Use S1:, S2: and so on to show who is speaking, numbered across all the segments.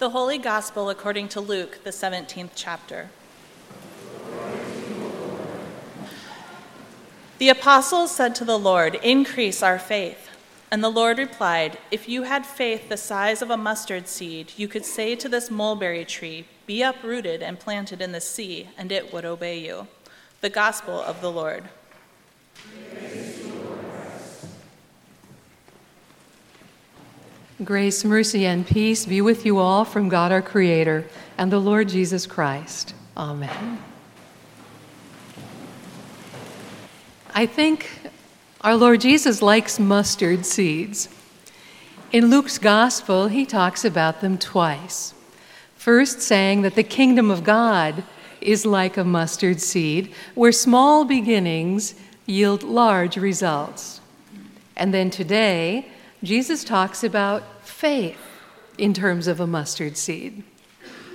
S1: The Holy Gospel according to Luke, the 17th chapter. The apostles said to the Lord, Increase our faith. And the Lord replied, If you had faith the size of a mustard seed, you could say to this mulberry tree, Be uprooted and planted in the sea, and it would obey you. The Gospel of the Lord.
S2: Grace, mercy, and peace be with you all from God our Creator and the Lord Jesus Christ. Amen. I think our Lord Jesus likes mustard seeds. In Luke's Gospel, he talks about them twice. First, saying that the kingdom of God is like a mustard seed, where small beginnings yield large results. And then today, Jesus talks about faith in terms of a mustard seed.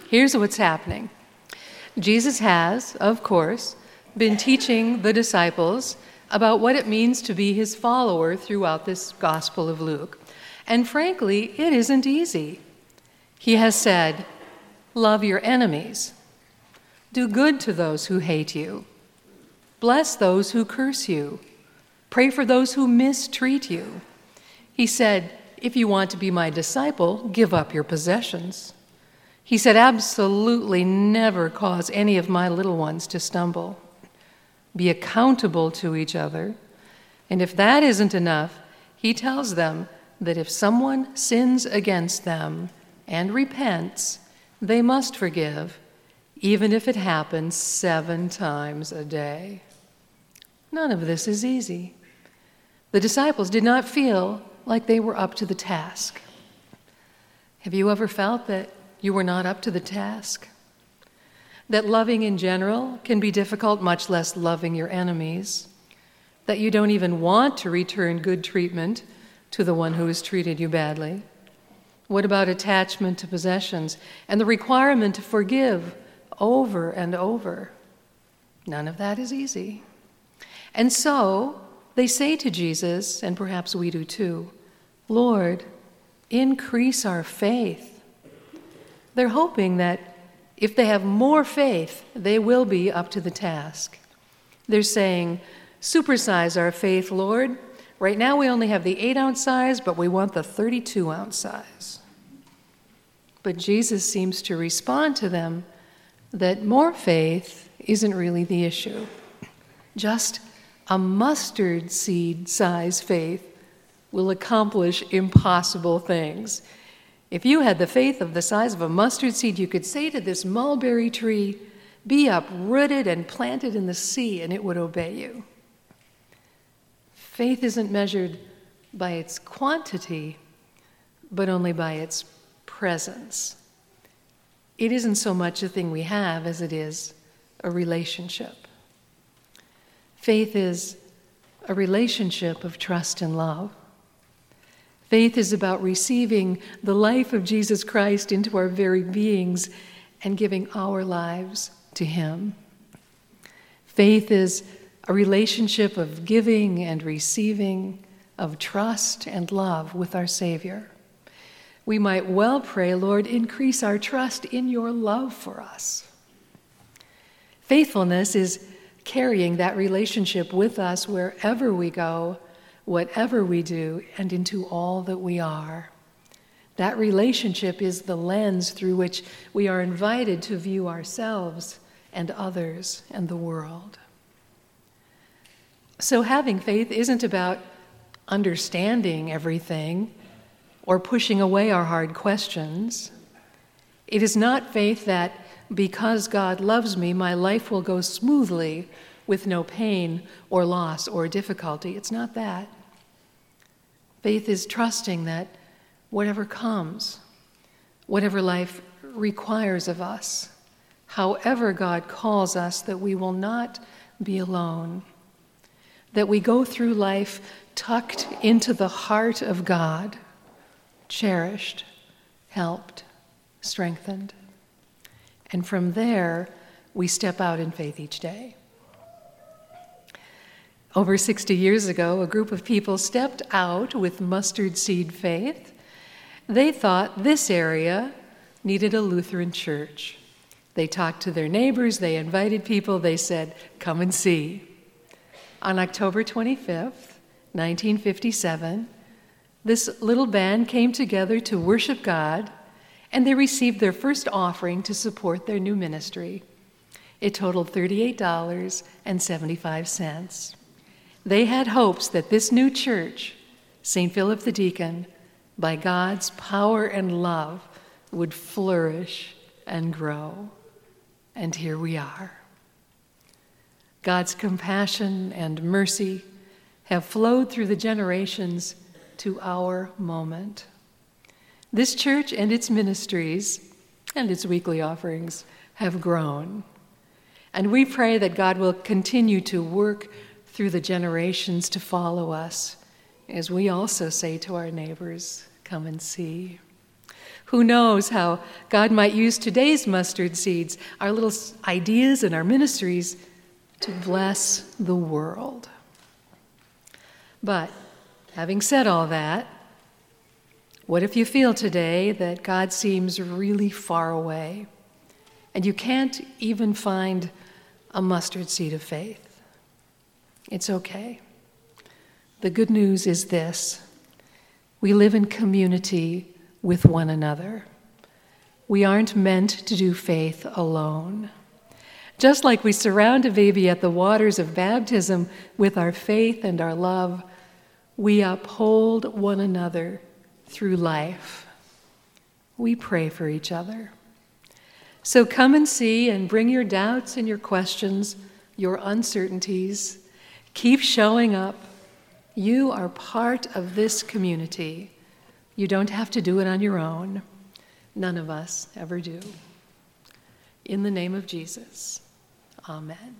S2: Here's what's happening Jesus has, of course, been teaching the disciples about what it means to be his follower throughout this Gospel of Luke. And frankly, it isn't easy. He has said, Love your enemies, do good to those who hate you, bless those who curse you, pray for those who mistreat you. He said, If you want to be my disciple, give up your possessions. He said, Absolutely never cause any of my little ones to stumble. Be accountable to each other. And if that isn't enough, he tells them that if someone sins against them and repents, they must forgive, even if it happens seven times a day. None of this is easy. The disciples did not feel like they were up to the task. Have you ever felt that you were not up to the task? That loving in general can be difficult, much less loving your enemies? That you don't even want to return good treatment to the one who has treated you badly? What about attachment to possessions and the requirement to forgive over and over? None of that is easy. And so they say to Jesus, and perhaps we do too, Lord, increase our faith. They're hoping that if they have more faith, they will be up to the task. They're saying, supersize our faith, Lord. Right now we only have the 8 ounce size, but we want the 32 ounce size. But Jesus seems to respond to them that more faith isn't really the issue. Just a mustard seed size faith will accomplish impossible things. If you had the faith of the size of a mustard seed, you could say to this mulberry tree, Be uprooted and planted in the sea, and it would obey you. Faith isn't measured by its quantity, but only by its presence. It isn't so much a thing we have as it is a relationship. Faith is a relationship of trust and love. Faith is about receiving the life of Jesus Christ into our very beings and giving our lives to Him. Faith is a relationship of giving and receiving, of trust and love with our Savior. We might well pray, Lord, increase our trust in your love for us. Faithfulness is carrying that relationship with us wherever we go, whatever we do, and into all that we are. That relationship is the lens through which we are invited to view ourselves and others and the world. So, having faith isn't about understanding everything or pushing away our hard questions. It is not faith that because God loves me, my life will go smoothly with no pain or loss or difficulty. It's not that. Faith is trusting that whatever comes, whatever life requires of us, however God calls us, that we will not be alone. That we go through life tucked into the heart of God, cherished, helped, strengthened. And from there, we step out in faith each day. Over 60 years ago, a group of people stepped out with mustard seed faith. They thought this area needed a Lutheran church. They talked to their neighbors, they invited people, they said, Come and see. On October 25th, 1957, this little band came together to worship God, and they received their first offering to support their new ministry. It totaled $38.75. They had hopes that this new church, St. Philip the Deacon, by God's power and love, would flourish and grow. And here we are. God's compassion and mercy have flowed through the generations to our moment. This church and its ministries and its weekly offerings have grown. And we pray that God will continue to work through the generations to follow us as we also say to our neighbors, Come and see. Who knows how God might use today's mustard seeds, our little ideas and our ministries, to bless the world. But having said all that, what if you feel today that God seems really far away and you can't even find a mustard seed of faith? It's okay. The good news is this we live in community with one another. We aren't meant to do faith alone. Just like we surround a baby at the waters of baptism with our faith and our love, we uphold one another through life. We pray for each other. So come and see and bring your doubts and your questions, your uncertainties. Keep showing up. You are part of this community. You don't have to do it on your own. None of us ever do. In the name of Jesus, amen.